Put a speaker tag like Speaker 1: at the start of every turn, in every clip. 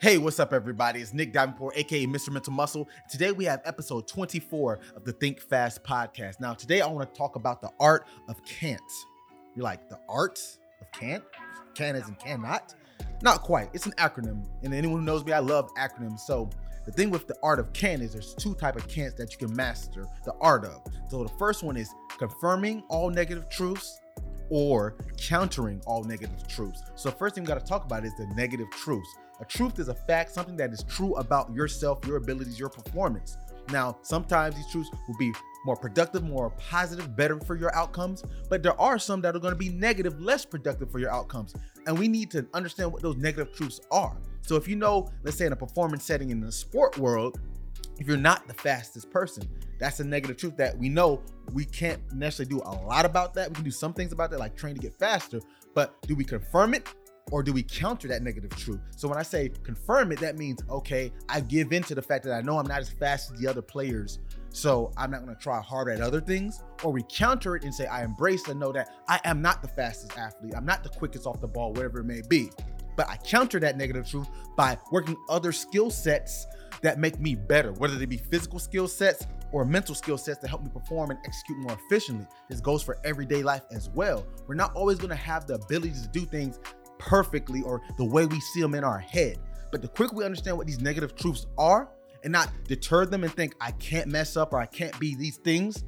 Speaker 1: Hey, what's up, everybody? It's Nick Davenport, aka Mr. Mental Muscle. Today we have episode 24 of the Think Fast podcast. Now, today I want to talk about the art of can't. You're like, the art of can't? Can as in cannot? Not quite. It's an acronym. And anyone who knows me, I love acronyms. So the thing with the art of can is there's two type of can'ts that you can master the art of. So the first one is confirming all negative truths or countering all negative truths. So first thing we got to talk about is the negative truths. A truth is a fact, something that is true about yourself, your abilities, your performance. Now, sometimes these truths will be more productive, more positive, better for your outcomes, but there are some that are to be negative, less productive for your outcomes. And we need to understand what those negative truths are. So if you know, let's say in a performance setting in the sport world, if you're not the fastest person, that's a negative truth that we know we can't necessarily do a lot about that. We can do some things about that, like train to get faster, but do we confirm it or do we counter that negative truth? So when I say confirm it, that means okay, I give in to the fact that I know I'm not as fast as the other players, so I'm not to try harder at other things. Or we counter it and say I embrace and know that I am not the fastest athlete, I'm not the quickest off the ball, whatever it may be. But I counter that negative truth by working other skill sets that make me better, whether they be physical skill sets or mental skill sets to help me perform and execute more efficiently. This goes for everyday life as well. We're not always going to have the ability to do things perfectly or the way we see them in our head. But the quicker we understand what these negative truths are and not deter them and think, I can't mess up or I can't be these things.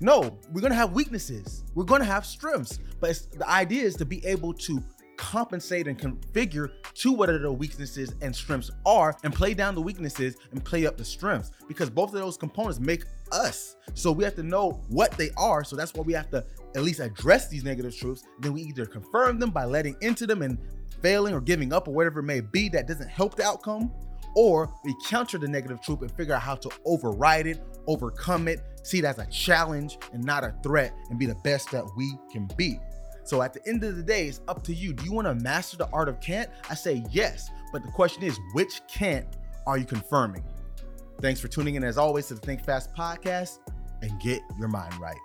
Speaker 1: No, we're gonna have weaknesses. We're gonna have strengths. But the idea is to be able to compensate and configure to what the weaknesses and strengths are and play down the weaknesses and play up the strengths because both of those components make us. So we have to know what they are. So that's why we have to at least address these negative truths. Then we either confirm them by letting into them and failing or giving up or whatever it may be that doesn't help the outcome, or we counter the negative truth and figure out how to override it, overcome it, see it as a challenge and not a threat, and be the best that we can be. So at the end of the day, it's up to you. Do you want to master the art of can't? I say yes, but the question is, which can't are you confirming? Thanks for tuning in as always to the Think Fast podcast and get your mind right.